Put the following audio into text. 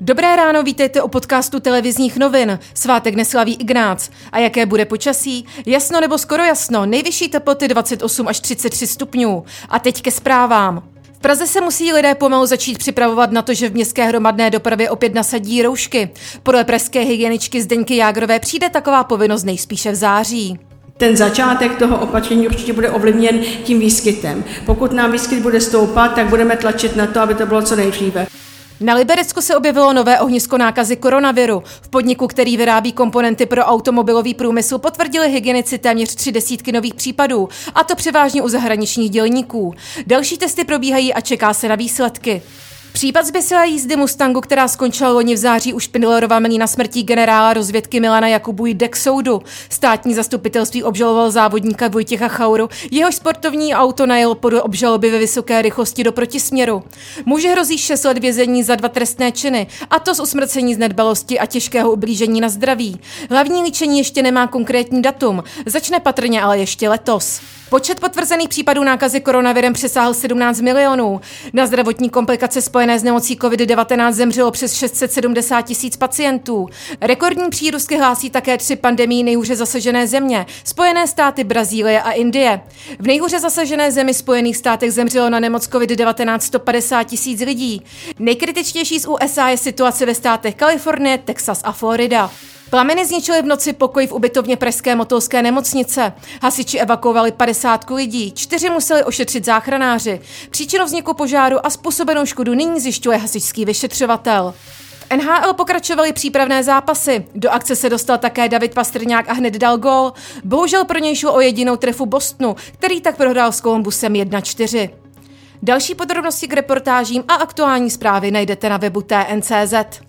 Dobré ráno, vítejte u podcastu televizních novin. Svátek neslaví Ignác. A jaké bude počasí? Jasno nebo skoro jasno, nejvyšší teploty 28 až 33 stupňů. A teď ke zprávám. V Praze se musí lidé pomalu začít připravovat na to, že v městské hromadné dopravě opět nasadí roušky. Podle pražské hygieničky Zdeňky Jágrové přijde taková povinnost nejspíše v září. Ten začátek toho opatření určitě bude ovlivněn tím výskytem. Pokud nám výskyt bude stoupat, tak budeme tlačit na to, aby to bylo co nejdříve. Na Liberecku se objevilo nové ohnisko nákazy koronaviru. V podniku, který vyrábí komponenty pro automobilový průmysl, potvrdili hygienici téměř tři desítky nových případů, a to převážně u zahraničních dělníků. Další testy probíhají a čeká se na výsledky. Případ zběsilé jízdy Mustangu, která skončila loni v září už Špindlerová na smrtí generála rozvědky Milana Jakubu jde k soudu. Státní zastupitelství obžaloval závodníka Vojtěcha Chauru, jehož sportovní auto najel pod obžaloby ve vysoké rychlosti do protisměru. Muže hrozí 6 let vězení za dva trestné činy, a to z usmrcení z nedbalosti a těžkého ublížení na zdraví. Hlavní líčení ještě nemá konkrétní datum, začne patrně ale ještě letos. Počet potvrzených případů nákazy koronavirem přesáhl 17 milionů. Na zdravotní komplikace spojené s nemocí COVID-19 zemřelo přes 670 tisíc pacientů. Rekordní přírůstky hlásí také tři pandemii nejhůře zasažené země, Spojené státy, Brazílie a Indie. V nejhůře zasažené zemi Spojených státech zemřelo na nemoc COVID-19 150 tisíc lidí. Nejkritičtější z USA je situace ve státech Kalifornie, Texas a Florida. Plameny zničily v noci pokoj v ubytovně Pražské motolské nemocnice. Hasiči evakuovali 50 lidí, čtyři museli ošetřit záchranáři. Příčinu vzniku požáru a způsobenou škodu nyní zjišťuje hasičský vyšetřovatel. NHL pokračovaly přípravné zápasy. Do akce se dostal také David Pastrňák a hned dal gól. Bohužel pro něj šlo o jedinou trefu Bostonu, který tak prohrál s Columbusem 1-4. Další podrobnosti k reportážím a aktuální zprávy najdete na webu TNCZ.